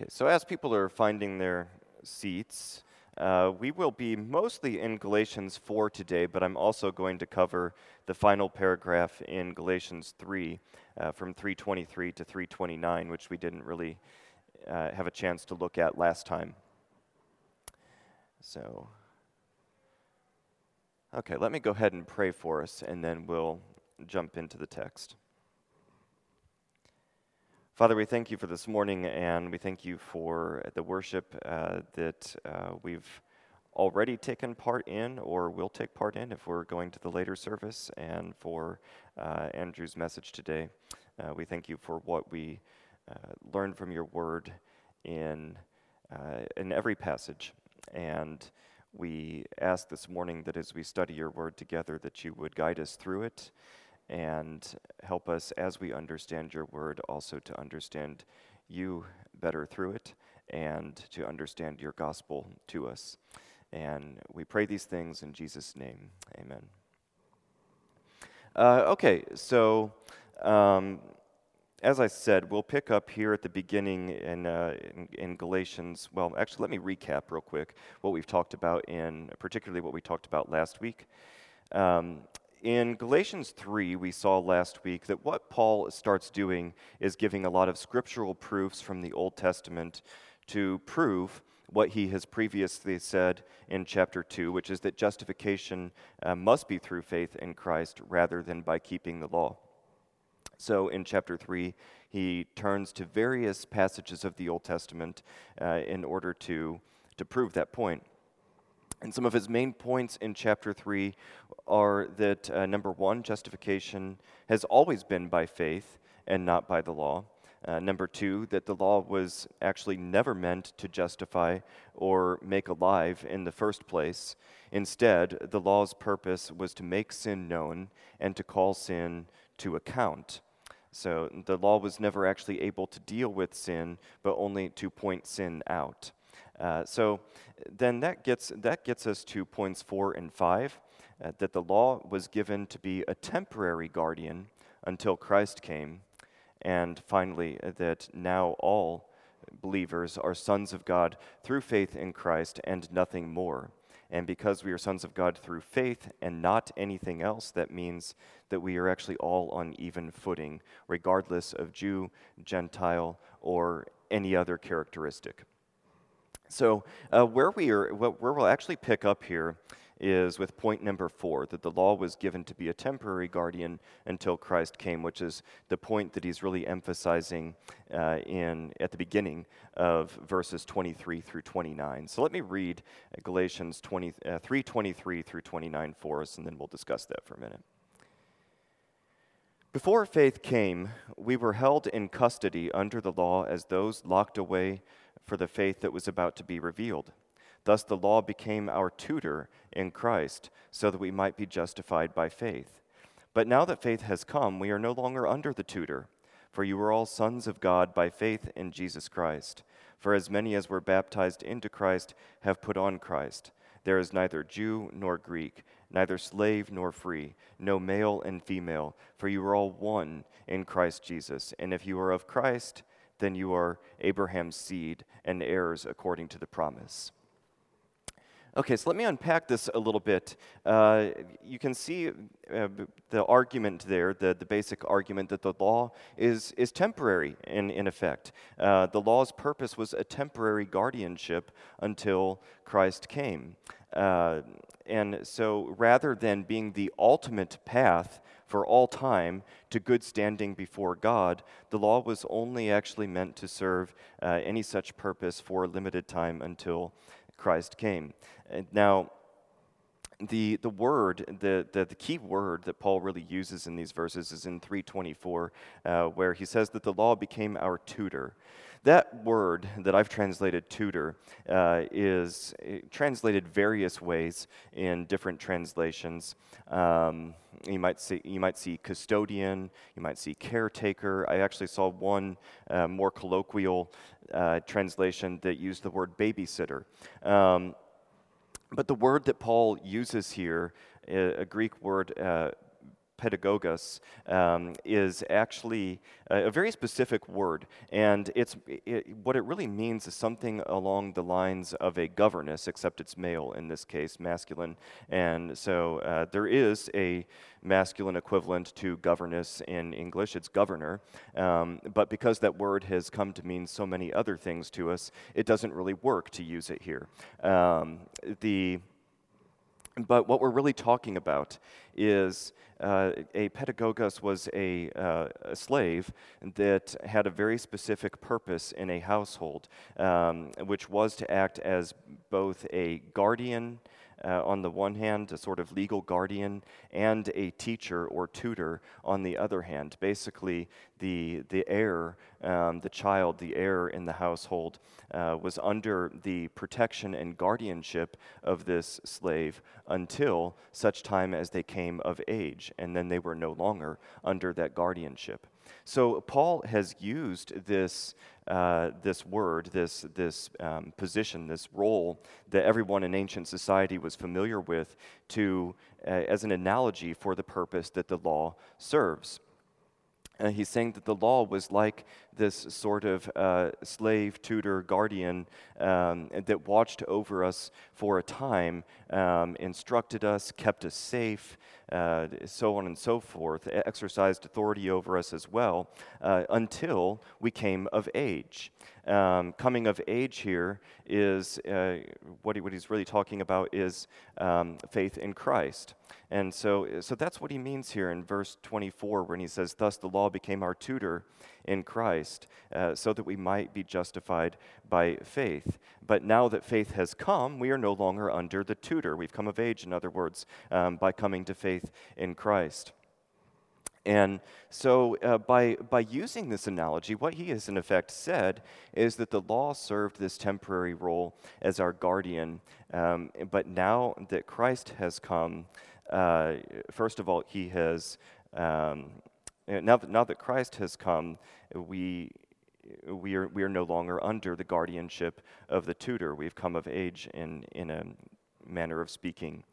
Okay, so as people are finding their seats, uh, we will be mostly in Galatians 4 today, but I'm also going to cover the final paragraph in Galatians 3 uh, from 323 to 329, which we didn't really uh, have a chance to look at last time. So, okay, let me go ahead and pray for us, and then we'll jump into the text. Father, we thank you for this morning, and we thank you for the worship uh, that uh, we've already taken part in or will take part in if we're going to the later service, and for uh, Andrew's message today. Uh, we thank you for what we uh, learned from your word in, uh, in every passage. And we ask this morning that as we study your word together, that you would guide us through it and help us as we understand your word also to understand you better through it and to understand your gospel to us. And we pray these things in Jesus' name. Amen. Uh, okay, so um, as I said, we'll pick up here at the beginning in, uh, in, in, Galatians. Well, actually, let me recap real quick what we've talked about in, particularly what we talked about last week. Um, in Galatians 3, we saw last week that what Paul starts doing is giving a lot of scriptural proofs from the Old Testament to prove what he has previously said in chapter 2, which is that justification uh, must be through faith in Christ rather than by keeping the law. So in chapter 3, he turns to various passages of the Old Testament uh, in order to, to prove that point. And some of his main points in chapter 3 are that uh, number one, justification has always been by faith and not by the law. Uh, number two, that the law was actually never meant to justify or make alive in the first place. Instead, the law's purpose was to make sin known and to call sin to account. So the law was never actually able to deal with sin, but only to point sin out. Uh, so then that gets, that gets us to points four and five uh, that the law was given to be a temporary guardian until Christ came. And finally, uh, that now all believers are sons of God through faith in Christ and nothing more. And because we are sons of God through faith and not anything else, that means that we are actually all on even footing, regardless of Jew, Gentile, or any other characteristic. So, uh, where, we are, where we'll actually pick up here is with point number four that the law was given to be a temporary guardian until Christ came, which is the point that he's really emphasizing uh, in, at the beginning of verses 23 through 29. So let me read Galatians 20, uh, 3 23 through 29 for us, and then we'll discuss that for a minute. Before faith came, we were held in custody under the law as those locked away for the faith that was about to be revealed. Thus, the law became our tutor in Christ, so that we might be justified by faith. But now that faith has come, we are no longer under the tutor, for you are all sons of God by faith in Jesus Christ. For as many as were baptized into Christ have put on Christ. There is neither Jew nor Greek, neither slave nor free, no male and female, for you are all one in Christ Jesus. And if you are of Christ, then you are Abraham's seed and heirs according to the promise. Okay, so let me unpack this a little bit. Uh, you can see uh, the argument there, the, the basic argument that the law is, is temporary in, in effect. Uh, the law's purpose was a temporary guardianship until Christ came. Uh, and so rather than being the ultimate path for all time to good standing before God, the law was only actually meant to serve uh, any such purpose for a limited time until Christ came. Now, the, the word, the, the, the, key word that Paul really uses in these verses is in 324, uh, where he says that the law became our tutor. That word that I've translated tutor uh, is uh, translated various ways in different translations. Um, you might see you might see custodian, you might see caretaker. I actually saw one uh, more colloquial uh, translation that used the word babysitter. Um, but the word that Paul uses here, uh, a Greek word, uh, pedagogos, um, is actually a, a, very specific word. And it's, it, what it really means is something along the lines of a governess, except it's male in this case, masculine. And so uh, there is a masculine equivalent to governess in English, it's governor. Um, but because that word has come to mean so many other things to us, it doesn't really work to use it here. Um, the but what we're really talking about is uh, a pedagogos was a, uh, a, slave that had a very specific purpose in a household, um, which was to act as both a guardian uh, on the one hand, a sort of legal guardian, and a teacher or tutor on the other hand. Basically, the, the heir, um, the child, the heir in the household, uh, was under the protection and guardianship of this slave until such time as they came of age, and then they were no longer under that guardianship. So Paul has used this, uh, this word, this, this um, position, this role that everyone in ancient society was familiar with to, uh, as an analogy for the purpose that the law serves. Uh, he's saying that the law was like this sort of uh, slave, tutor, guardian um, that watched over us for a time, um, instructed us, kept us safe, uh, so on and so forth, exercised authority over us as well, uh, until we came of age. Um, coming of age here is uh, what, he, what he's really talking about is um, faith in Christ. And so, so that's what he means here in verse 24 when he says, Thus the law became our tutor in Christ, uh, so that we might be justified by faith. But now that faith has come, we are no longer under the tutor. We've come of age, in other words, um, by coming to faith in Christ. And so, uh, by, by using this analogy, what he has in effect said is that the law served this temporary role as our guardian. Um, but now that Christ has come, uh, first of all, he has, um, Eh, now, that, now that Christ has come, we, we, are, we are no longer under the guardianship of the tutor. We've come of age in, in a manner of speaking.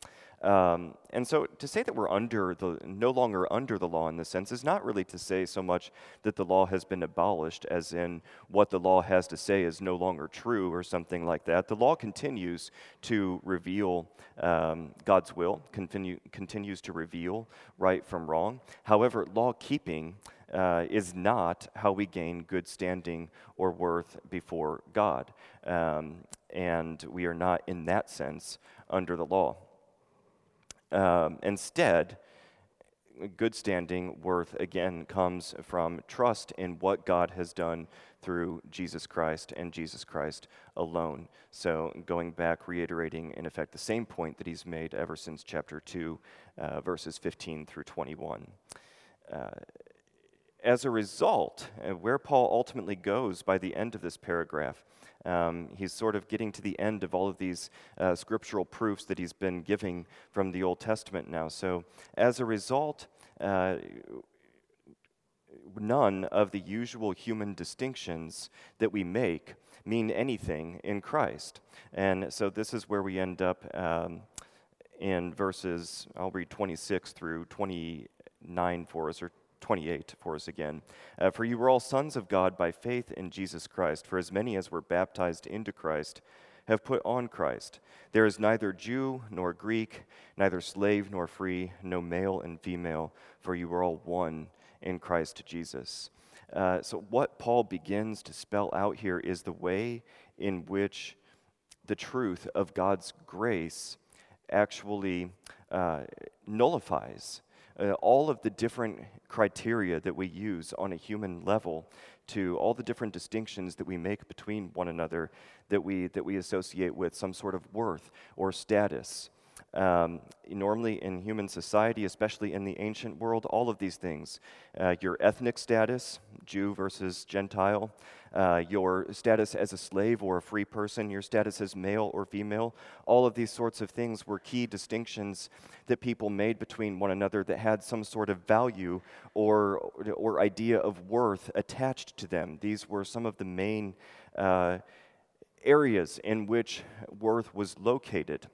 Um, and so to say that we're under the, no longer under the law in this sense is not really to say so much that the law has been abolished, as in what the law has to say is no longer true or something like that. The law continues to reveal um, God's will, continue, continues to reveal right from wrong. However, law keeping uh, is not how we gain good standing or worth before God. Um, and we are not, in that sense, under the law. Um, instead, good standing worth again comes from trust in what God has done through Jesus Christ and Jesus Christ alone. So, going back, reiterating in effect the same point that he's made ever since chapter 2, uh, verses 15 through 21. Uh, as a result, uh, where Paul ultimately goes by the end of this paragraph um, he's sort of getting to the end of all of these uh, scriptural proofs that he's been giving from the Old Testament now. So, as a result, uh, none of the usual human distinctions that we make mean anything in Christ. And so, this is where we end up um, in verses, I'll read 26 through 29 for us, or 28 for us again. Uh, for you were all sons of God by faith in Jesus Christ. For as many as were baptized into Christ have put on Christ. There is neither Jew nor Greek, neither slave nor free, no male and female, for you are all one in Christ Jesus. Uh, so, what Paul begins to spell out here is the way in which the truth of God's grace actually uh, nullifies uh, all of the different criteria that we use on a human level to all the different distinctions that we make between one another that we, that we associate with some sort of worth or status. Um, normally, in human society, especially in the ancient world, all of these things uh, your ethnic status, Jew versus Gentile, uh, your status as a slave or a free person, your status as male or female, all of these sorts of things were key distinctions that people made between one another that had some sort of value or, or idea of worth attached to them. These were some of the main uh, areas in which worth was located.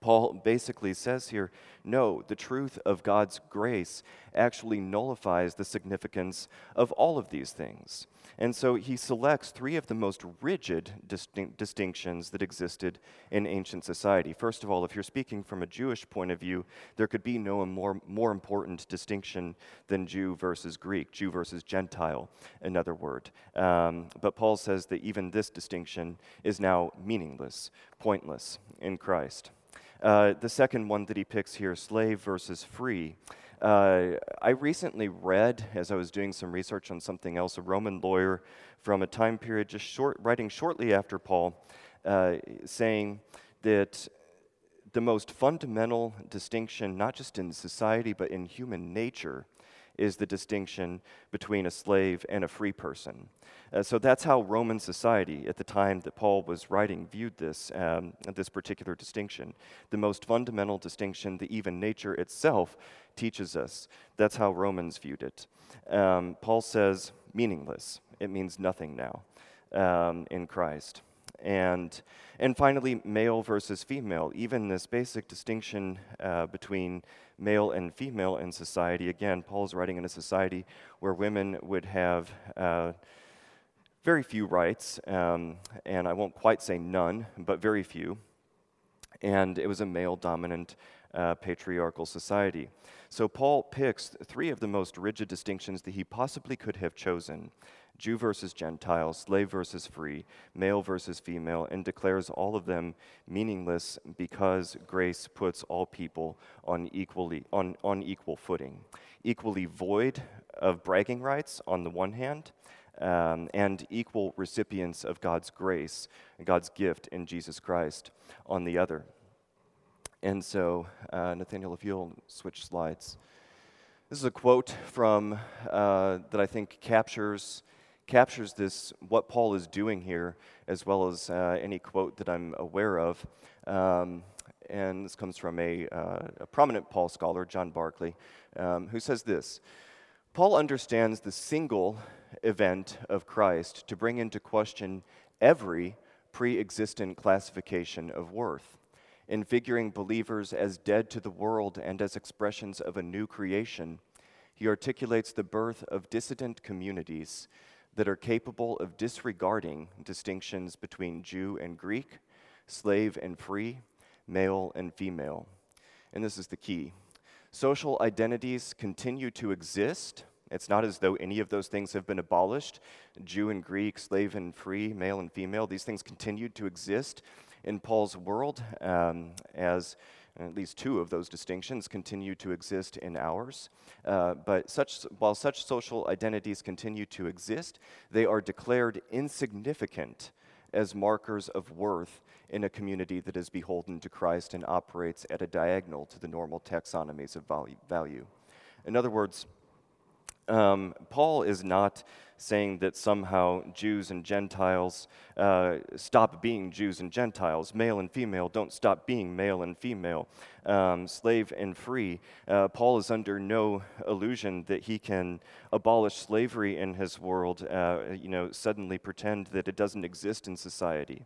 Paul basically says here no, the truth of God's grace actually nullifies the significance of all of these things. And so he selects three of the most rigid distinct distinctions that existed in ancient society. First of all, if you're speaking from a Jewish point of view, there could be no more, more important distinction than Jew versus Greek, Jew versus Gentile, another word. Um, but Paul says that even this distinction is now meaningless, pointless in Christ. Uh, the second one that he picks here, slave versus free. Uh, I recently read, as I was doing some research on something else, a Roman lawyer from a time period just short, writing shortly after Paul, uh, saying that the most fundamental distinction, not just in society, but in human nature, is the distinction between a slave and a free person. Uh, so that's how Roman society, at the time that Paul was writing, viewed this, um, this particular distinction. The most fundamental distinction that even nature itself teaches us. That's how Romans viewed it. Um, Paul says, meaningless. It means nothing now um, in Christ. And, and finally, male versus female. Even this basic distinction uh, between male and female in society. Again, Paul's writing in a society where women would have uh, very few rights, um, and I won't quite say none, but very few. And it was a male dominant uh, patriarchal society. So Paul picks three of the most rigid distinctions that he possibly could have chosen Jew versus Gentile, slave versus free, male versus female, and declares all of them meaningless because grace puts all people on, equally, on, on equal footing. Equally void of bragging rights on the one hand, um, and equal recipients of God's grace, God's gift in Jesus Christ on the other. And so, uh, Nathaniel, if you'll switch slides. This is a quote from uh, that I think captures captures this, what Paul is doing here, as well as uh, any quote that I'm aware of. Um, and this comes from a, uh, a, prominent Paul scholar, John Barclay, um, who says this Paul understands the single event of Christ to bring into question every pre existent classification of worth. In figuring believers as dead to the world and as expressions of a new creation, he articulates the birth of dissident communities that are capable of disregarding distinctions between Jew and Greek, slave and free, male and female. And this is the key. Social identities continue to exist. It's not as though any of those things have been abolished. Jew and Greek, slave and free, male and female, these things continued to exist in Paul's world um, as at least two of those distinctions continue to exist in ours. Uh, but such, while such social identities continue to exist, they are declared insignificant as markers of worth in a community that is beholden to Christ and operates at a diagonal to the normal taxonomies of value. In other words, um, Paul is not saying that somehow Jews and Gentiles uh, stop being Jews and Gentiles. Male and female don't stop being male and female, um, slave and free. Uh, Paul is under no illusion that he can abolish slavery in his world, uh, you know, suddenly pretend that it doesn't exist in society.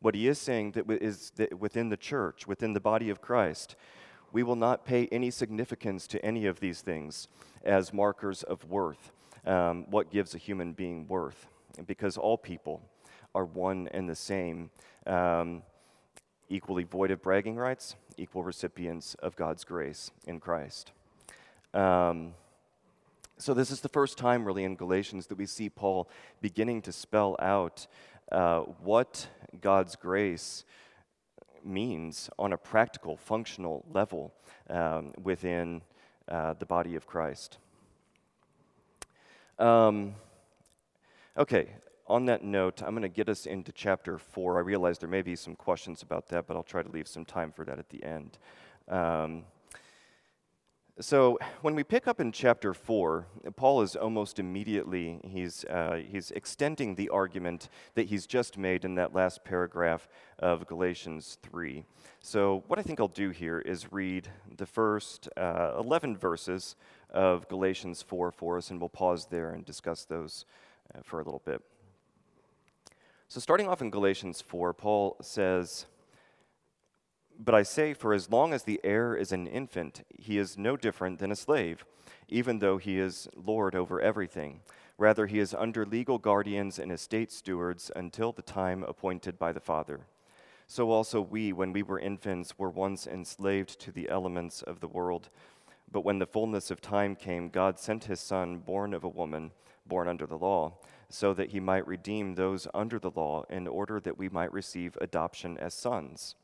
What he is saying that is that within the church, within the body of Christ, we will not pay any significance to any of these things as markers of worth um, what gives a human being worth. Because all people are one and the same, um, equally void of bragging rights, equal recipients of God's grace in Christ. Um, so, this is the first time, really, in Galatians that we see Paul beginning to spell out uh, what God's grace means on a practical, functional level um, within uh, the body of Christ. Um, okay, on that note, I'm going to get us into chapter 4. I realize there may be some questions about that, but I'll try to leave some time for that at the end. Um, so when we pick up in chapter 4, Paul is almost immediately, he's, uh, he's extending the argument that he's just made in that last paragraph of Galatians 3. So what I think I'll do here is read the first uh, 11 verses of Galatians 4 for us, and we'll pause there and discuss those uh, for a little bit. So starting off in Galatians 4, Paul says, But I say, for as long as the heir is an infant, he is no different than a slave, even though he is Lord over everything. Rather, he is under legal guardians and estate stewards until the time appointed by the Father. So also we, when we were infants, were once enslaved to the elements of the world. But when the fullness of time came, God sent his Son, born of a woman, born under the law, so that he might redeem those under the law, in order that we might receive adoption as sons.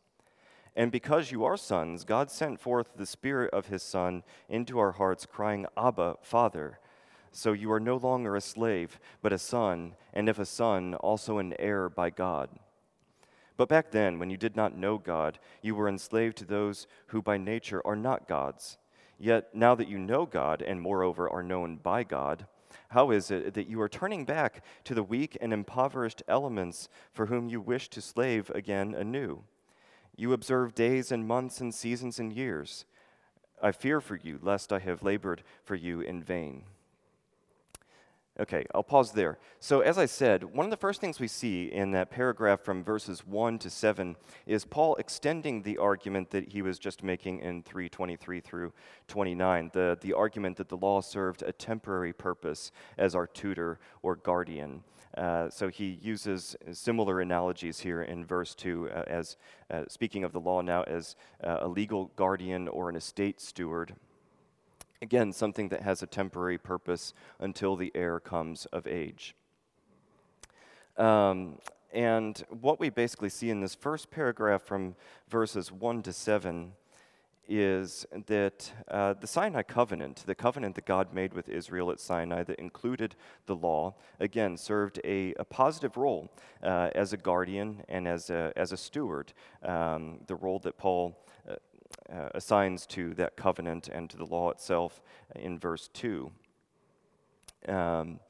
And because you are sons, God sent forth the Spirit of His Son into our hearts, crying, Abba, Father. So you are no longer a slave, but a son, and if a son, also an heir by God. But back then, when you did not know God, you were enslaved to those who by nature are not gods. Yet now that you know God, and moreover are known by God, how is it that you are turning back to the weak and impoverished elements for whom you wish to slave again anew? You observe days and months and seasons and years. I fear for you, lest I have labored for you in vain. Okay, I'll pause there. So, as I said, one of the first things we see in that paragraph from verses 1 to 7 is Paul extending the argument that he was just making in 323 through 29, the, the argument that the law served a temporary purpose as our tutor or guardian. Uh, so he uses similar analogies here in verse 2 uh, as uh, speaking of the law now as uh, a legal guardian or an estate steward. Again, something that has a temporary purpose until the heir comes of age. Um, and what we basically see in this first paragraph from verses 1 to 7 is that uh, the Sinai covenant, the covenant that God made with Israel at Sinai that included the law, again, served a, a positive role uh, as a guardian and as a, as a steward, um, the role that Paul uh, uh assigns to that covenant and to the law itself in verse 2. Um,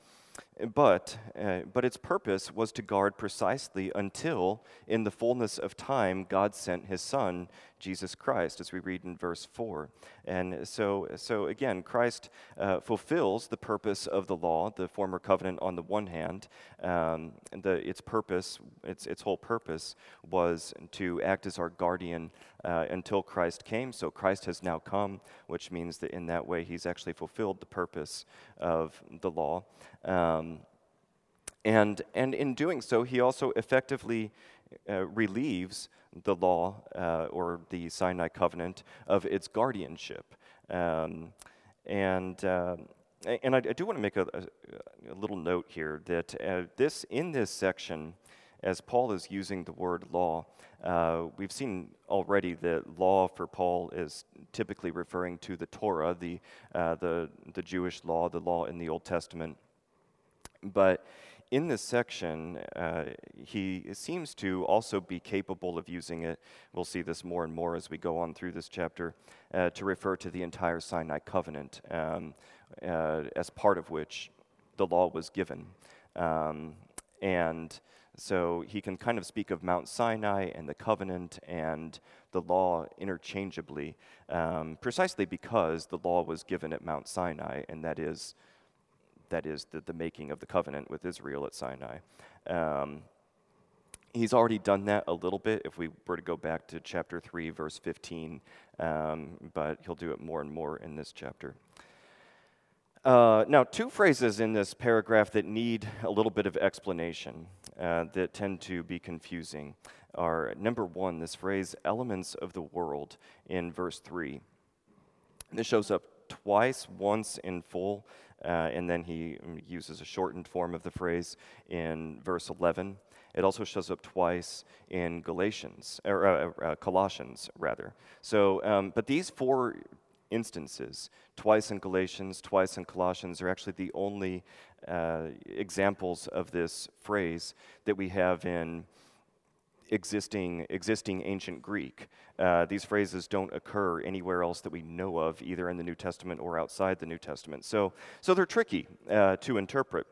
but, uh, but its purpose was to guard precisely until, in the fullness of time, God sent his Son, Jesus Christ, as we read in verse 4. And so, so again, Christ uh, fulfills the purpose of the law, the former covenant on the one hand. Um, the, its purpose, its, its whole purpose, was to act as our guardian uh, until Christ came. So Christ has now come, which means that in that way he's actually fulfilled the purpose of the law. Um, and, and in doing so, he also effectively uh, relieves the law uh, or the Sinai covenant of its guardianship. Um, and uh, and I, I, do want to make a, a, a little note here that uh, this in this section, as Paul is using the word law, uh, we've seen already that law for Paul is typically referring to the Torah, the uh, the the Jewish law, the law in the Old Testament. But in this section, uh, he seems to also be capable of using it. We'll see this more and more as we go on through this chapter uh, to refer to the entire Sinai covenant, um, uh, as part of which the law was given. Um, and so he can kind of speak of Mount Sinai and the covenant and the law interchangeably, um, precisely because the law was given at Mount Sinai, and that is that is the, the making of the covenant with Israel at Sinai. Um, he's already done that a little bit if we were to go back to chapter 3, verse 15, um, but he'll do it more and more in this chapter. Uh, now, two phrases in this paragraph that need a little bit of explanation uh, that tend to be confusing are number one, this phrase, elements of the world, in verse 3. This shows up twice, once in full, uh, and then he um, uses a shortened form of the phrase in verse 11. It also shows up twice in Galatians, or uh, uh, Colossians, rather. So, um, but these four instances, twice in Galatians, twice in Colossians, are actually the only uh, examples of this phrase that we have in existing, existing ancient Greek. Uh, these phrases don't occur anywhere else that we know of, either in the New Testament or outside the New Testament. So, so they're tricky uh, to interpret.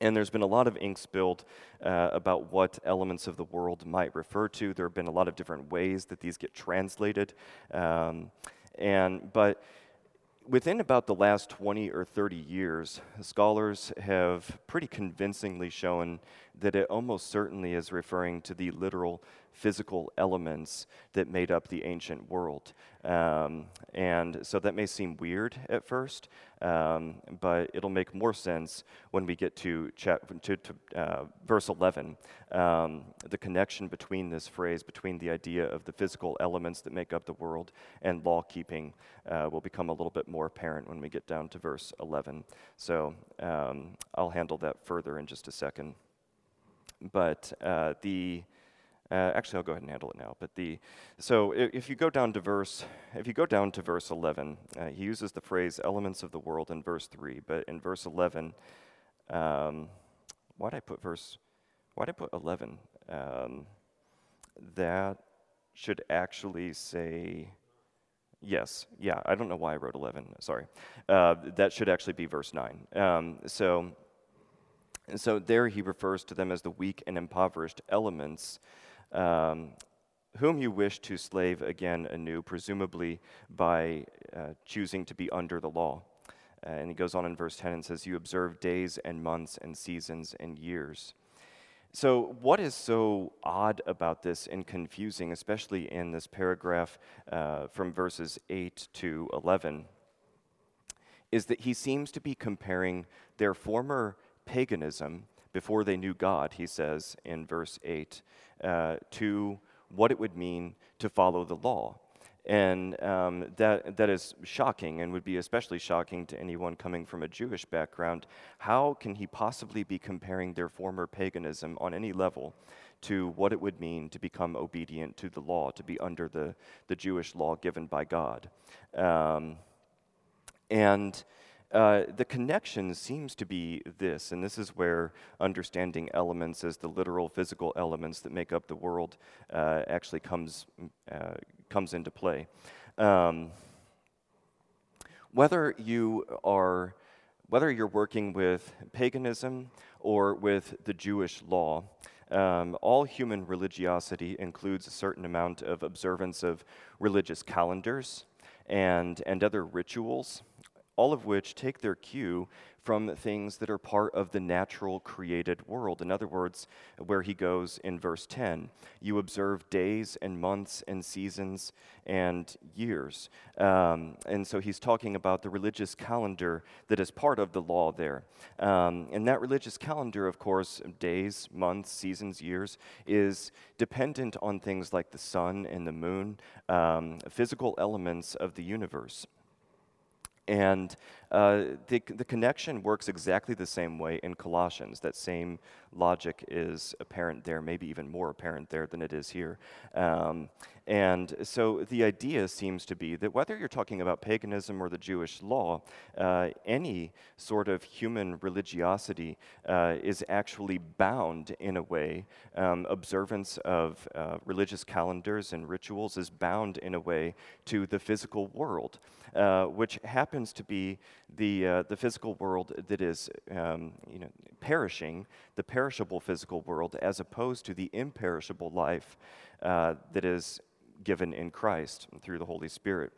And there's been a lot of ink spilled uh, about what elements of the world might refer to. There have been a lot of different ways that these get translated. Um, and, but within about the last 20 or 30 years, scholars have pretty convincingly shown that it almost certainly is referring to the literal physical elements that made up the ancient world. Um, and so that may seem weird at first, um, but it'll make more sense when we get to, to, to uh, verse 11. Um, the connection between this phrase, between the idea of the physical elements that make up the world and law keeping, uh, will become a little bit more apparent when we get down to verse 11. So um, I'll handle that further in just a second. But uh, the uh, actually, I'll go ahead and handle it now. But the so if you go down to verse if you go down to verse 11, uh, he uses the phrase "elements of the world" in verse three. But in verse 11, um, why did I put verse? Why did I put 11? Um, that should actually say. Yes, yeah, I don't know why I wrote 11, sorry. Uh, that should actually be verse 9. Um, so, so there he refers to them as the weak and impoverished elements um, whom you wish to slave again anew, presumably by uh, choosing to be under the law. Uh, and he goes on in verse 10 and says, You observe days and months and seasons and years. So, what is so odd about this and confusing, especially in this paragraph uh, from verses 8 to 11, is that he seems to be comparing their former paganism before they knew God, he says in verse 8, uh, to what it would mean to follow the law. And um, that, that is shocking and would be especially shocking to anyone coming from a Jewish background. How can he possibly be comparing their former paganism on any level to what it would mean to become obedient to the law, to be under the, the Jewish law given by God? Um, and uh, the connection seems to be this, and this is where understanding elements as the literal physical elements that make up the world uh, actually comes, uh, comes into play. Um, whether you are whether you're working with paganism or with the Jewish law, um, all human religiosity includes a certain amount of observance of religious calendars and, and other rituals all of which take their cue from things that are part of the natural created world. In other words, where he goes in verse 10, you observe days and months and seasons and years. Um, and so he's talking about the religious calendar that is part of the law there. Um, and that religious calendar, of course, days, months, seasons, years, is dependent on things like the sun and the moon, um, physical elements of the universe. And uh, the, the connection works exactly the same way in Colossians. That same logic is apparent there, maybe even more apparent there than it is here. Um, and so the idea seems to be that whether you're talking about paganism or the Jewish law, uh, any sort of human religiosity uh, is actually bound in a way. Um, observance of uh, religious calendars and rituals is bound in a way to the physical world, uh, which happens to be the, uh, the physical world that is um, you know, perishing, the perishable physical world, as opposed to the imperishable life uh, that is given in Christ through the Holy Spirit.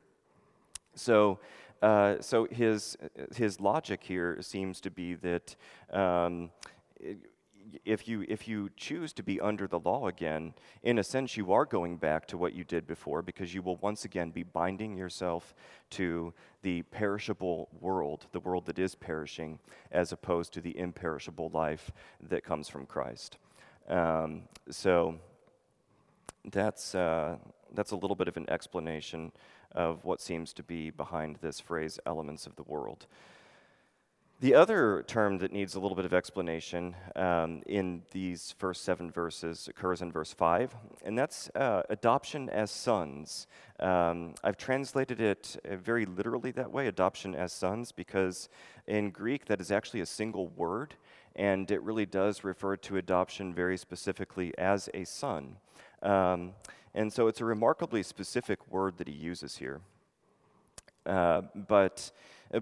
So, uh, so his, his logic here seems to be that um, if, you, if you choose to be under the law again, in a sense, you are going back to what you did before because you will once again be binding yourself to the perishable world, the world that is perishing, as opposed to the imperishable life that comes from Christ. Um, so that's, uh, that's a little bit of an explanation of what seems to be behind this phrase, elements of the world. The other term that needs a little bit of explanation um, in these first seven verses occurs in verse 5, and that's uh, adoption as sons. Um, I've translated it uh, very literally that way, adoption as sons, because in Greek that is actually a single word, and it really does refer to adoption very specifically as a son. Um, and so it's a remarkably specific word that he uses here. Uh, but,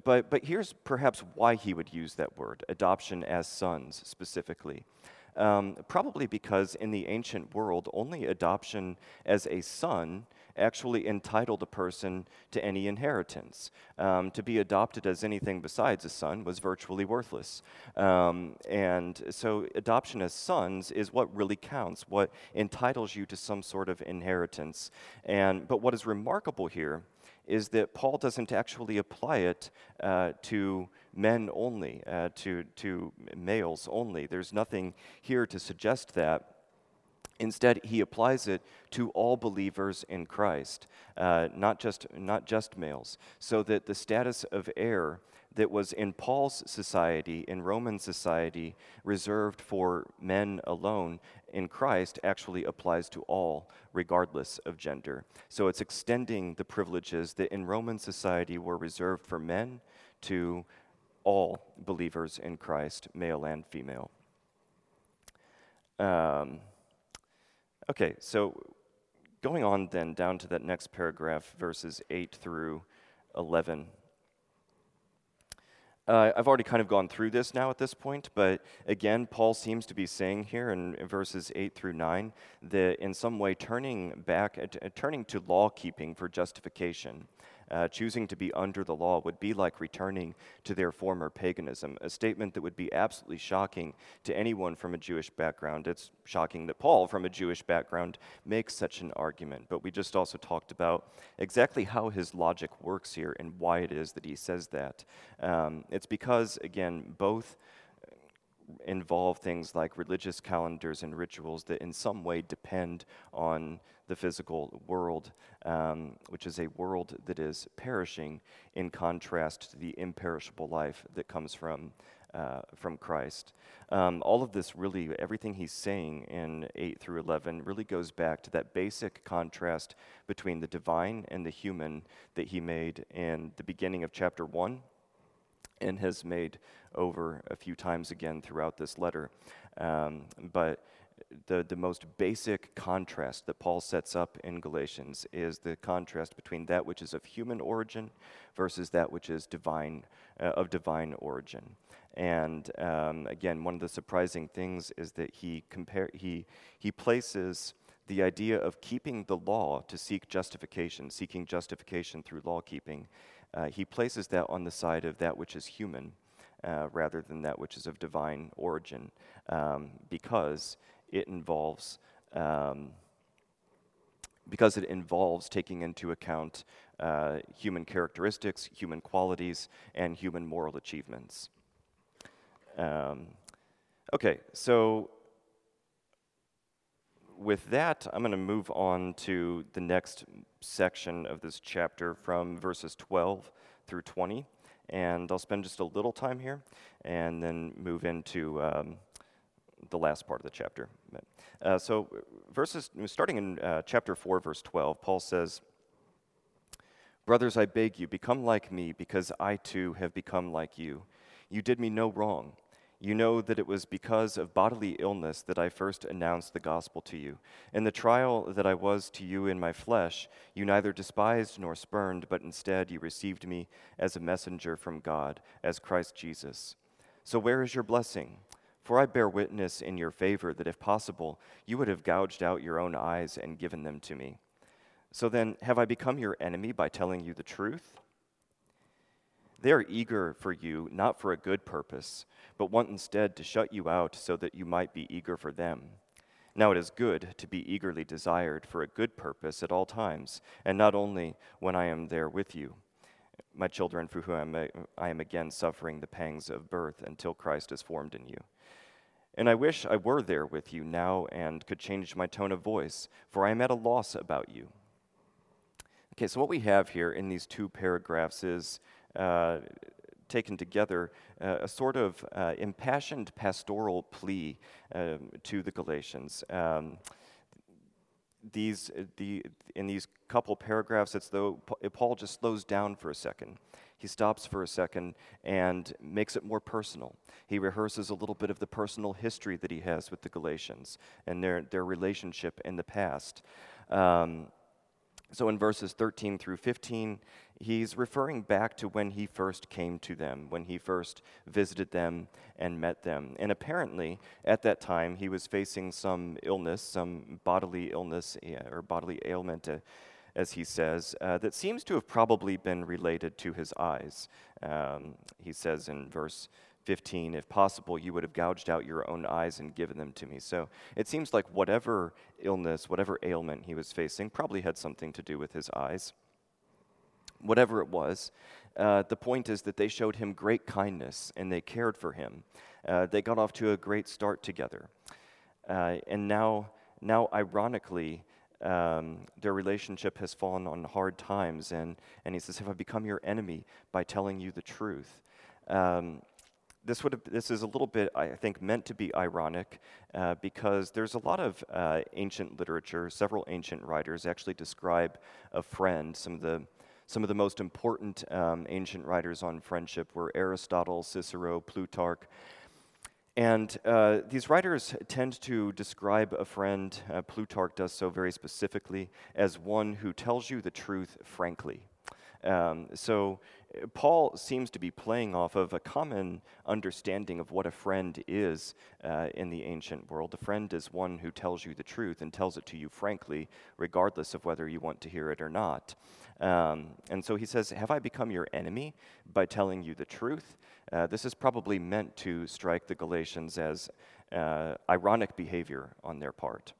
but, but here's perhaps why he would use that word, adoption as sons specifically. Um, probably because in the ancient world, only adoption as a son actually entitled a person to any inheritance. Um, to be adopted as anything besides a son was virtually worthless. Um, and so, adoption as sons is what really counts, what entitles you to some sort of inheritance. And, but what is remarkable here is that Paul doesn't actually apply it uh, to men only, uh, to, to males only. There's nothing here to suggest that. Instead, he applies it to all believers in Christ, uh, not, just, not just males, so that the status of heir that was in Paul's society, in Roman society, reserved for men alone, in Christ actually applies to all, regardless of gender. So it's extending the privileges that in Roman society were reserved for men to all believers in Christ, male and female. Um, okay, so going on then down to that next paragraph, verses 8 through 11. Uh, I've already kind of gone through this now at this point, but again, Paul seems to be saying here in, verses 8 through 9 that in some way turning back, uh, turning to law keeping for justification uh, choosing to be under the law would be like returning to their former paganism, a statement that would be absolutely shocking to anyone from a Jewish background. It's shocking that Paul, from a Jewish background, makes such an argument. But we just also talked about exactly how his logic works here and why it is that he says that. Um, it's because, again, both involve things like religious calendars and rituals that in some way depend on the physical world, um, which is a world that is perishing in contrast to the imperishable life that comes from. Uh, from Christ. Um, all of this really, everything he's saying in 8 through 11, really goes back to that basic contrast between the divine and the human that he made in the beginning of chapter 1 and has made over a few times again throughout this letter. Um, but the, the most basic contrast that Paul sets up in Galatians is the contrast between that which is of human origin versus that which is divine, uh, of divine origin. And um, again, one of the surprising things is that he, compare, he, he places the idea of keeping the law to seek justification, seeking justification through law keeping, uh, he places that on the side of that which is human uh, rather than that which is of divine origin um, because it involves. Um, because it involves taking into account uh, human characteristics, human qualities, and human moral achievements. Um, okay, so with that, I'm going to move on to the next section of this chapter from verses 12 through 20. And I'll spend just a little time here and then move into um, the last part of the chapter. Uh, so, verses starting in uh, chapter 4, verse 12, Paul says, Brothers, I beg you, become like me, because I too have become like you. You did me no wrong. You know that it was because of bodily illness that I first announced the gospel to you. In the trial that I was to you in my flesh, you neither despised nor spurned, but instead you received me as a messenger from God, as Christ Jesus. So where is your blessing? For I bear witness in your favor that if possible, you would have gouged out your own eyes and given them to me. So then, have I become your enemy by telling you the truth? They are eager for you, not for a good purpose, but want instead to shut you out so that you might be eager for them. Now it is good to be eagerly desired for a good purpose at all times, and not only when I am there with you, my children, for whom I am again suffering the pangs of birth until Christ is formed in you. And I wish I were there with you now and could change my tone of voice, for I am at a loss about you. Okay, so what we have here in these two paragraphs is uh, taken together uh, a sort of uh, impassioned pastoral plea um, to the Galatians. Um, these, the, in these couple paragraphs, it's though Paul just slows down for a second. He stops for a second and makes it more personal. He rehearses a little bit of the personal history that he has with the Galatians and their, their relationship in the past. Um, so in verses 13 through 15, he's referring back to when he first came to them, when he first visited them and met them. And apparently, at that time, he was facing some illness, some bodily illness or bodily ailment. Uh, as he says, uh, that seems to have probably been related to his eyes. Um, he says in verse 15, if possible, you would have gouged out your own eyes and given them to me. So it seems like whatever illness, whatever ailment he was facing, probably had something to do with his eyes. Whatever it was, uh, the point is that they showed him great kindness and they cared for him. Uh, they got off to a great start together. Uh, and now, now, ironically, um, their relationship has fallen on hard times. And, and he says, Have I become your enemy by telling you the truth? Um, this would have, this is a little bit, I think, meant to be ironic uh, because there's a lot of uh, ancient literature. Several ancient writers actually describe a friend. Some of the some of the most important um, ancient writers on friendship were Aristotle, Cicero, Plutarch. And uh, these writers tend to describe a friend, uh, Plutarch does so very specifically, as one who tells you the truth frankly. Um, so Paul seems to be playing off of a common understanding of what a friend is uh, in the ancient world. A friend is one who tells you the truth and tells it to you frankly, regardless of whether you want to hear it or not. Um, and so he says, Have I become your enemy by telling you the truth? Uh, this is probably meant to strike the Galatians as uh, ironic behavior on their part.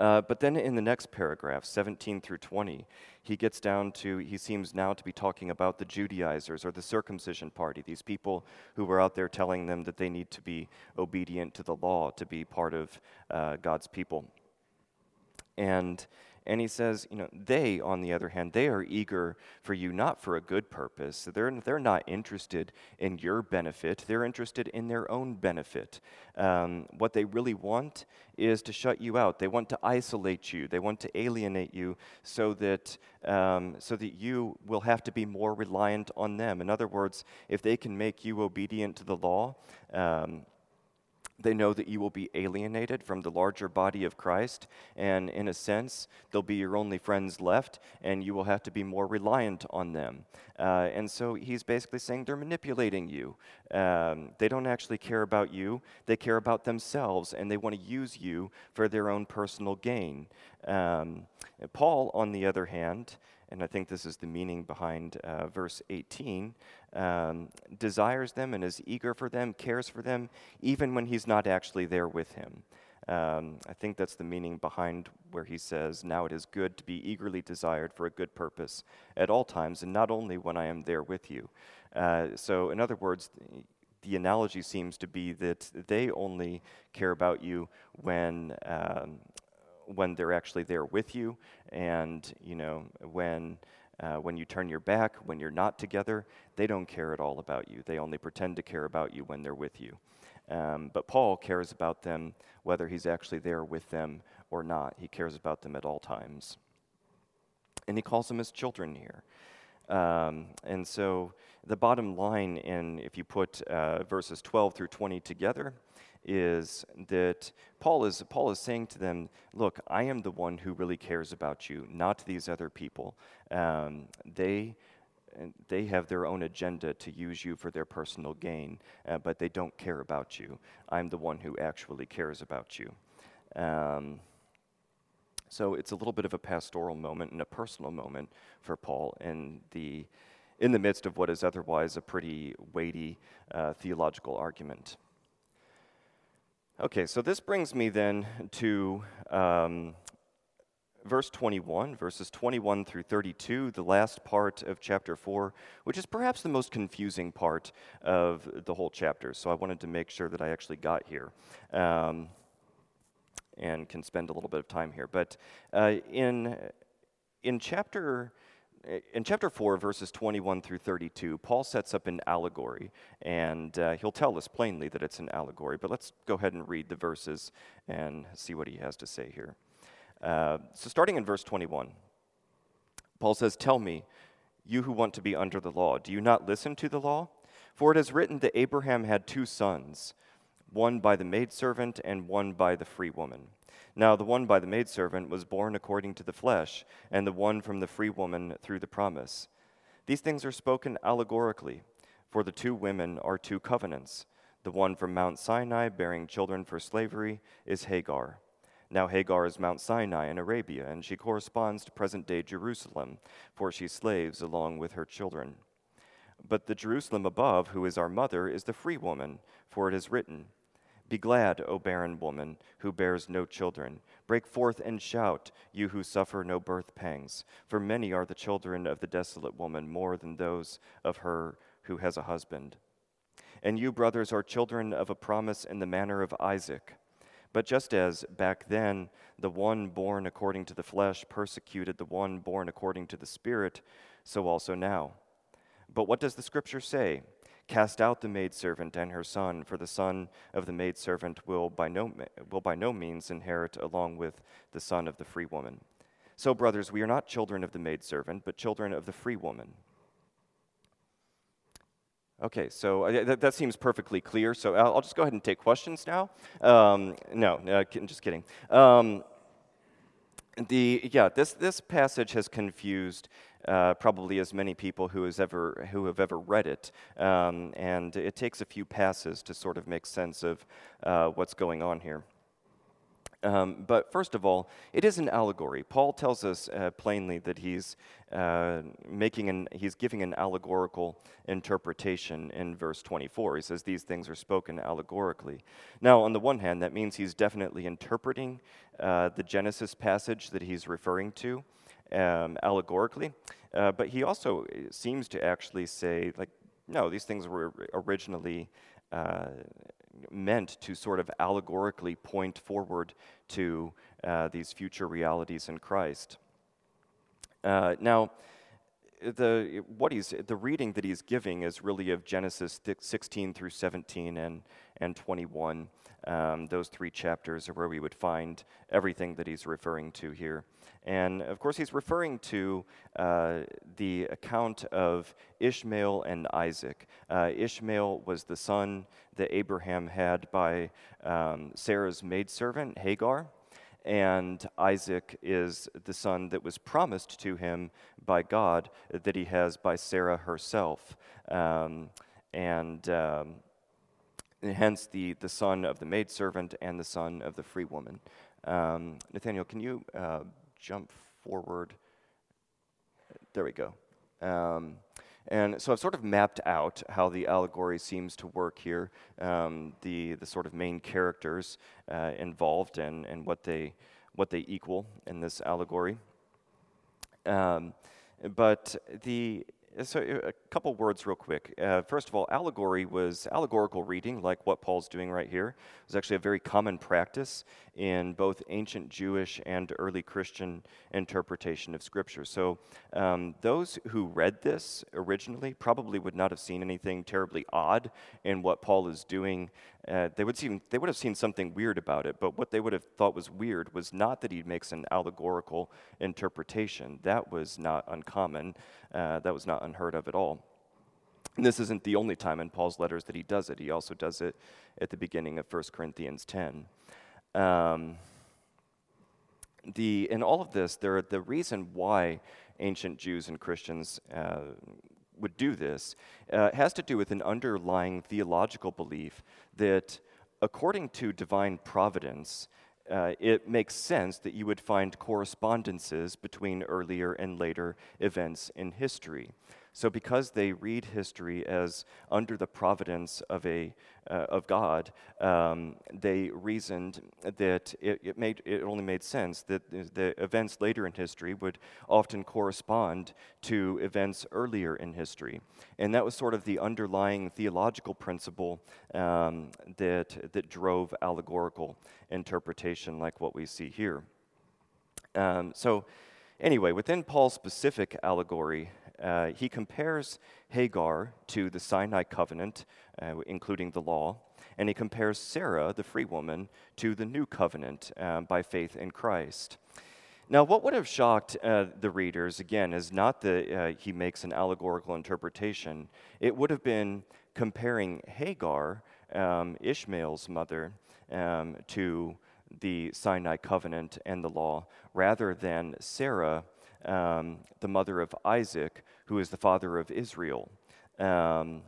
Uh, but then in the next paragraph, 17 through 20, he gets down to, he seems now to be talking about the Judaizers or the circumcision party, these people who were out there telling them that they need to be obedient to the law to be part of uh, God's people. And and he says, you know, they, on the other hand, they are eager for you not for a good purpose. They're, they're not interested in your benefit, they're interested in their own benefit. Um, what they really want is to shut you out. They want to isolate you, they want to alienate you so that, um, so that you will have to be more reliant on them. In other words, if they can make you obedient to the law, um, they know that you will be alienated from the larger body of Christ, and in a sense, they'll be your only friends left, and you will have to be more reliant on them. Uh, and so he's basically saying they're manipulating you. Um, they don't actually care about you, they care about themselves, and they want to use you for their own personal gain. Um, Paul, on the other hand, and I think this is the meaning behind uh, verse 18, um, desires them and is eager for them, cares for them, even when he's not actually there with him. Um, I think that's the meaning behind where he says, Now it is good to be eagerly desired for a good purpose at all times, and not only when I am there with you. Uh, so, in other words, the analogy seems to be that they only care about you when um, when they're actually there with you, and you know when uh, when you turn your back, when you're not together, they don't care at all about you. They only pretend to care about you when they're with you. Um, but Paul cares about them whether he's actually there with them or not. He cares about them at all times. And he calls them his children here. Um, and so the bottom line, in if you put uh, verses 12 through 20 together, is that Paul is, Paul is saying to them, Look, I am the one who really cares about you, not these other people. Um, they, they have their own agenda to use you for their personal gain, uh, but they don't care about you. I'm the one who actually cares about you. Um, so it's a little bit of a pastoral moment and a personal moment for Paul in the, in the midst of what is otherwise a pretty weighty uh, theological argument. Okay, so this brings me then to um, verse 21, verses 21 through 32, the last part of chapter 4, which is perhaps the most confusing part of the whole chapter. So I wanted to make sure that I actually got here. Um, and can spend a little bit of time here. But uh, in, in chapter in chapter 4, verses 21 through 32, Paul sets up an allegory, and uh, he'll tell us plainly that it's an allegory. But let's go ahead and read the verses and see what he has to say here. Uh, so, starting in verse 21, Paul says, Tell me, you who want to be under the law, do you not listen to the law? For it is written that Abraham had two sons, one by the maidservant and one by the free woman. Now, the one by the maidservant was born according to the flesh, and the one from the free woman through the promise. These things are spoken allegorically, for the two women are two covenants. The one from Mount Sinai, bearing children for slavery, is Hagar. Now Hagar is Mount Sinai in Arabia, and she corresponds to present day Jerusalem, for she slaves along with her children. But the Jerusalem above, who is our mother, is the free woman, for it is written, Be glad, O barren woman, who bears no children. Break forth and shout, you who suffer no birth pangs, for many are the children of the desolate woman more than those of her who has a husband. And you, brothers, are children of a promise in the manner of Isaac. But just as back then the one born according to the flesh persecuted the one born according to the Spirit, so also now. But what does the Scripture say? Cast out the maidservant and her son, for the son of the maidservant will by no, will by no means inherit along with the son of the free woman. So, brothers, we are not children of the maidservant, but children of the free woman. Okay, so uh, that, that, seems perfectly clear. So I'll, I'll, just go ahead and take questions now. Um, no, no, just kidding. Um, the yeah, this this passage has confused uh, probably as many people who has ever who have ever read it, um, and it takes a few passes to sort of make sense of uh, what's going on here. Um, but first of all, it is an allegory. Paul tells us uh, plainly that he's uh, making an, he's giving an allegorical interpretation in verse 24. He says these things are spoken allegorically. Now, on the one hand, that means he's definitely interpreting uh, the Genesis passage that he's referring to um, allegorically, uh, but he also seems to actually say, like, no, these things were originally uh, meant to sort of allegorically point forward to uh, these future realities in Christ. Uh, now, the what he's the reading that he's giving is really of Genesis 16 through 17 and and 21. Um, those three chapters are where we would find everything that he's referring to here. And of course, he's referring to uh, the account of Ishmael and Isaac. Uh, Ishmael was the son that Abraham had by um, Sarah's maidservant, Hagar. And Isaac is the son that was promised to him by God that he has by Sarah herself. Um, and um, hence the, the son of the maidservant and the son of the free woman. Um, Nathaniel, can you uh, jump forward. There we go. Um, and so I've sort of mapped out how the allegory seems to work here, um, the, the sort of main characters uh, involved and, and what, they, what they equal in this allegory. Um, but the, so uh, a couple words real quick. Uh, first of all, allegory was allegorical reading, like what Paul's doing right here. It was actually a very common practice in both ancient Jewish and early Christian interpretation of Scripture. So um, those who read this originally probably would not have seen anything terribly odd in what Paul is doing. Uh, they would see, they would have seen something weird about it, but what they would have thought was weird was not that he makes an allegorical interpretation. That was not uncommon. Uh, that was not unheard of at all. And this isn't the only time in Paul's letters that he does it. He also does it at the beginning of 1 Corinthians 10. Um, the, in all of this, there, the reason why ancient Jews and Christians uh, would do this uh, has to do with an underlying theological belief that according to divine providence, uh, it makes sense that you would find correspondences between earlier and later events in history. So, because they read history as under the providence of, a, uh, of God, um, they reasoned that it, it, made, it only made sense that the events later in history would often correspond to events earlier in history. And that was sort of the underlying theological principle um, that, that drove allegorical interpretation, like what we see here. Um, so, anyway, within Paul's specific allegory, uh, he compares Hagar to the Sinai covenant, uh, including the law, and he compares Sarah, the free woman, to the new covenant uh, by faith in Christ. Now, what would have shocked uh, the readers, again, is not that uh, he makes an allegorical interpretation. It would have been comparing Hagar, um, Ishmael's mother, um, to the Sinai covenant and the law, rather than Sarah, um, the mother of Isaac, who is the father of Israel. Um,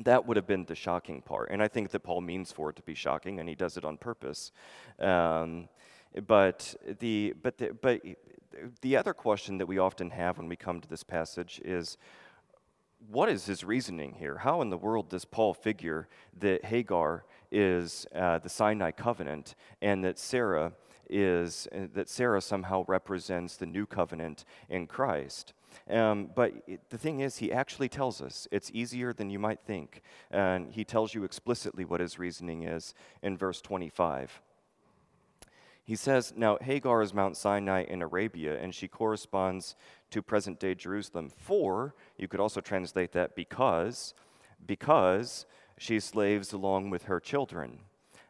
that would have been the shocking part. And I think that Paul means for it to be shocking, and he does it on purpose. Um, but the but the, but the other question that we often have when we come to this passage is what is his reasoning here? How in the world does Paul figure that Hagar is uh, the Sinai covenant and that Sarah is uh, that Sarah somehow represents the new covenant in Christ? Um, but it, the thing is, he actually tells us it's easier than you might think. And he tells you explicitly what his reasoning is in verse 25. He says, Now Hagar is Mount Sinai in Arabia, and she corresponds to present day Jerusalem. For, you could also translate that because, because she slaves along with her children.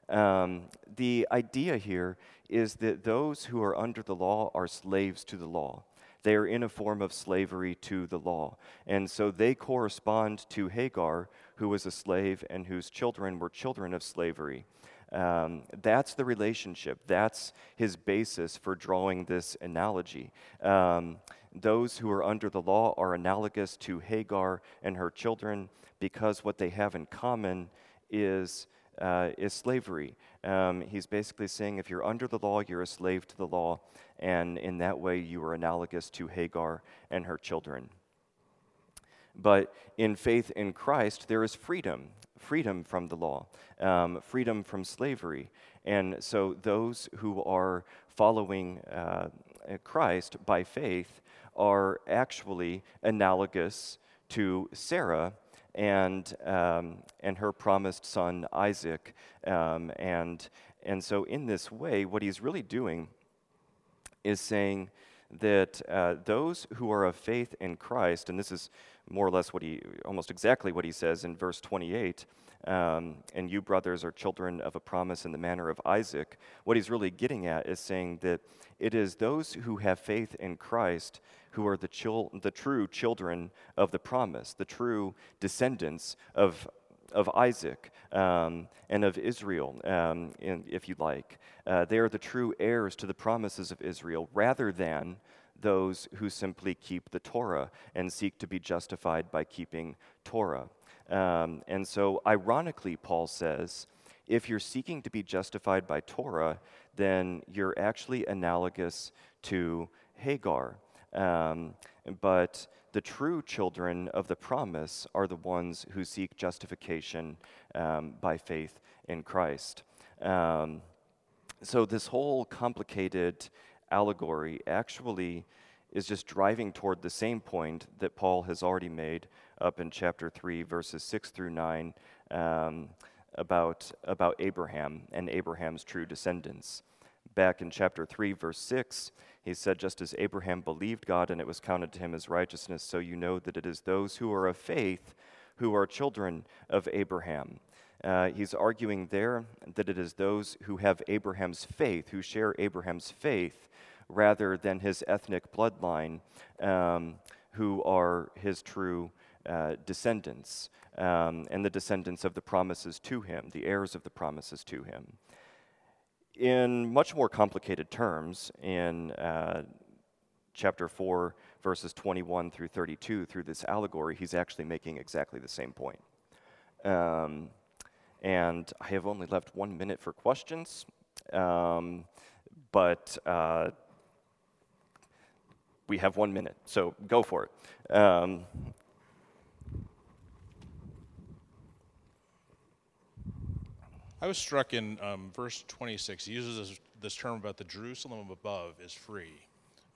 Um, the idea here is that those who are under the law are slaves to the law. They are in a form of slavery to the law. And so they correspond to Hagar, who was a slave and whose children were children of slavery. Um, that's the relationship. That's his basis for drawing this analogy. Um, those who are under the law are analogous to Hagar and her children because what they have in common is, uh, is slavery. Um, he's basically saying if you're under the law, you're a slave to the law, and in that way, you are analogous to Hagar and her children. But in faith in Christ, there is freedom freedom from the law, um, freedom from slavery. And so those who are following uh, Christ by faith are actually analogous to Sarah and, um, and her promised son Isaac. Um, and, and so, in this way, what he's really doing is saying that uh, those who are of faith in Christ, and this is more or less what he, almost exactly what he says in verse 28. Um, and you, brothers, are children of a promise in the manner of Isaac. What he's really getting at is saying that it is those who have faith in Christ who are the, chil- the true children of the promise, the true descendants of, of Isaac um, and of Israel, um, in, if you like. Uh, they are the true heirs to the promises of Israel rather than those who simply keep the Torah and seek to be justified by keeping Torah. Um, and so, ironically, Paul says, if you're seeking to be justified by Torah, then you're actually analogous to Hagar. Um, but the true children of the promise are the ones who seek justification um, by faith in Christ. Um, so, this whole complicated allegory actually is just driving toward the same point that Paul has already made up in chapter 3, verses 6 through 9, um, about, about Abraham and Abraham's true descendants. Back in chapter 3, verse 6, he said, Just as Abraham believed God and it was counted to him as righteousness, so you know that it is those who are of faith who are children of Abraham. Uh, he's arguing there that it is those who have Abraham's faith, who share Abraham's faith, rather than his ethnic bloodline, um, who are his true uh, descendants um, and the descendants of the promises to him, the heirs of the promises to him. In much more complicated terms, in uh, chapter 4, verses 21 through 32, through this allegory, he's actually making exactly the same point. Um, and I have only left one minute for questions, um, but uh, we have one minute, so go for it. Um, I was struck in um, verse 26. He uses this, this, term about the Jerusalem above is free,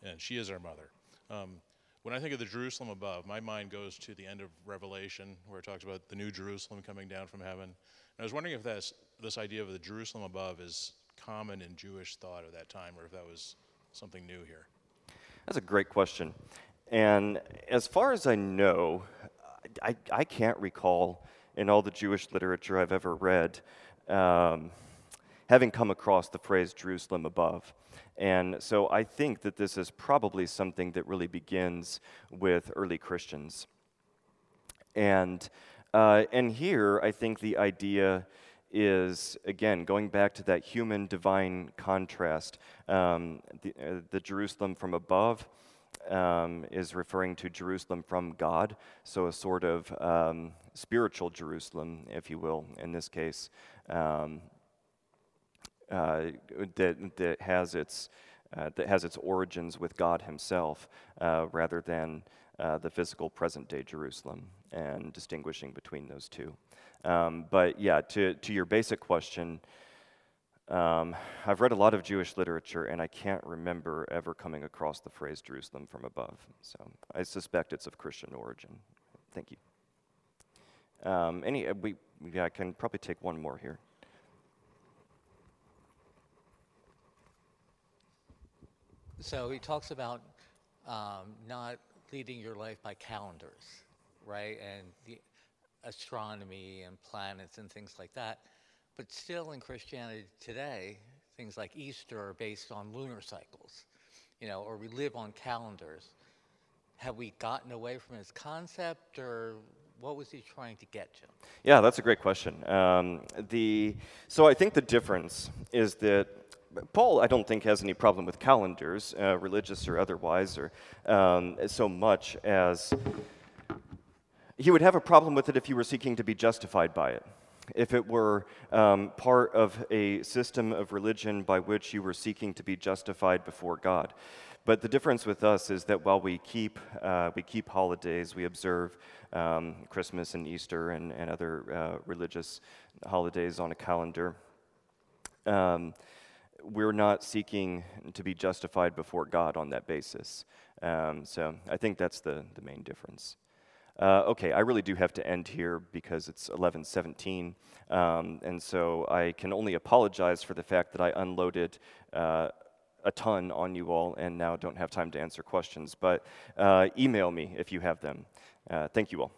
and she is our mother. Um, when I think of the Jerusalem above, my mind goes to the end of Revelation, where it talks about the new Jerusalem coming down from heaven. And I was wondering if that's, this idea of the Jerusalem above is common in Jewish thought of that time, or if that was something new here. That's a great question. And as far as I know, I, I can't recall in all the Jewish literature I've ever read um, having come across the phrase Jerusalem above. And so I think that this is probably something that really begins with early Christians. And, uh, and here, I think the idea is, again, going back to that human divine contrast. Um, the, uh, the, Jerusalem from above um, is referring to Jerusalem from God, so a sort of um, spiritual Jerusalem, if you will, in this case. Um, uh, that, that, has its, uh, that has its origins with God Himself uh, rather than uh, the physical present day Jerusalem and distinguishing between those two. Um, but yeah, to, to your basic question, um, I've read a lot of Jewish literature and I can't remember ever coming across the phrase Jerusalem from above. So I suspect it's of Christian origin. Thank you. Um, any, uh, we, yeah, I can probably take one more here. So he talks about um, not leading your life by calendars, right? And the astronomy and planets and things like that. But still, in Christianity today, things like Easter are based on lunar cycles, you know, or we live on calendars. Have we gotten away from his concept, or what was he trying to get to? Yeah, that's a great question. Um, the so I think the difference is that Paul, I don't think, has any problem with calendars, uh, religious or otherwise, or um, so much as he would have a problem with it if you were seeking to be justified by it if it were um, part of a system of religion by which you were seeking to be justified before God. But the difference with us is that while we keep, uh, we keep holidays, we observe um, Christmas and Easter and, and other uh, religious holidays on a calendar, um, we're not seeking to be justified before God on that basis. Um, so I think that's the, the main difference. Uh, okay, I really do have to end here because it's 11:17, um, and so I can only apologize for the fact that I unloaded uh, a ton on you all and now don't have time to answer questions. But uh, email me if you have them. Uh, thank you all.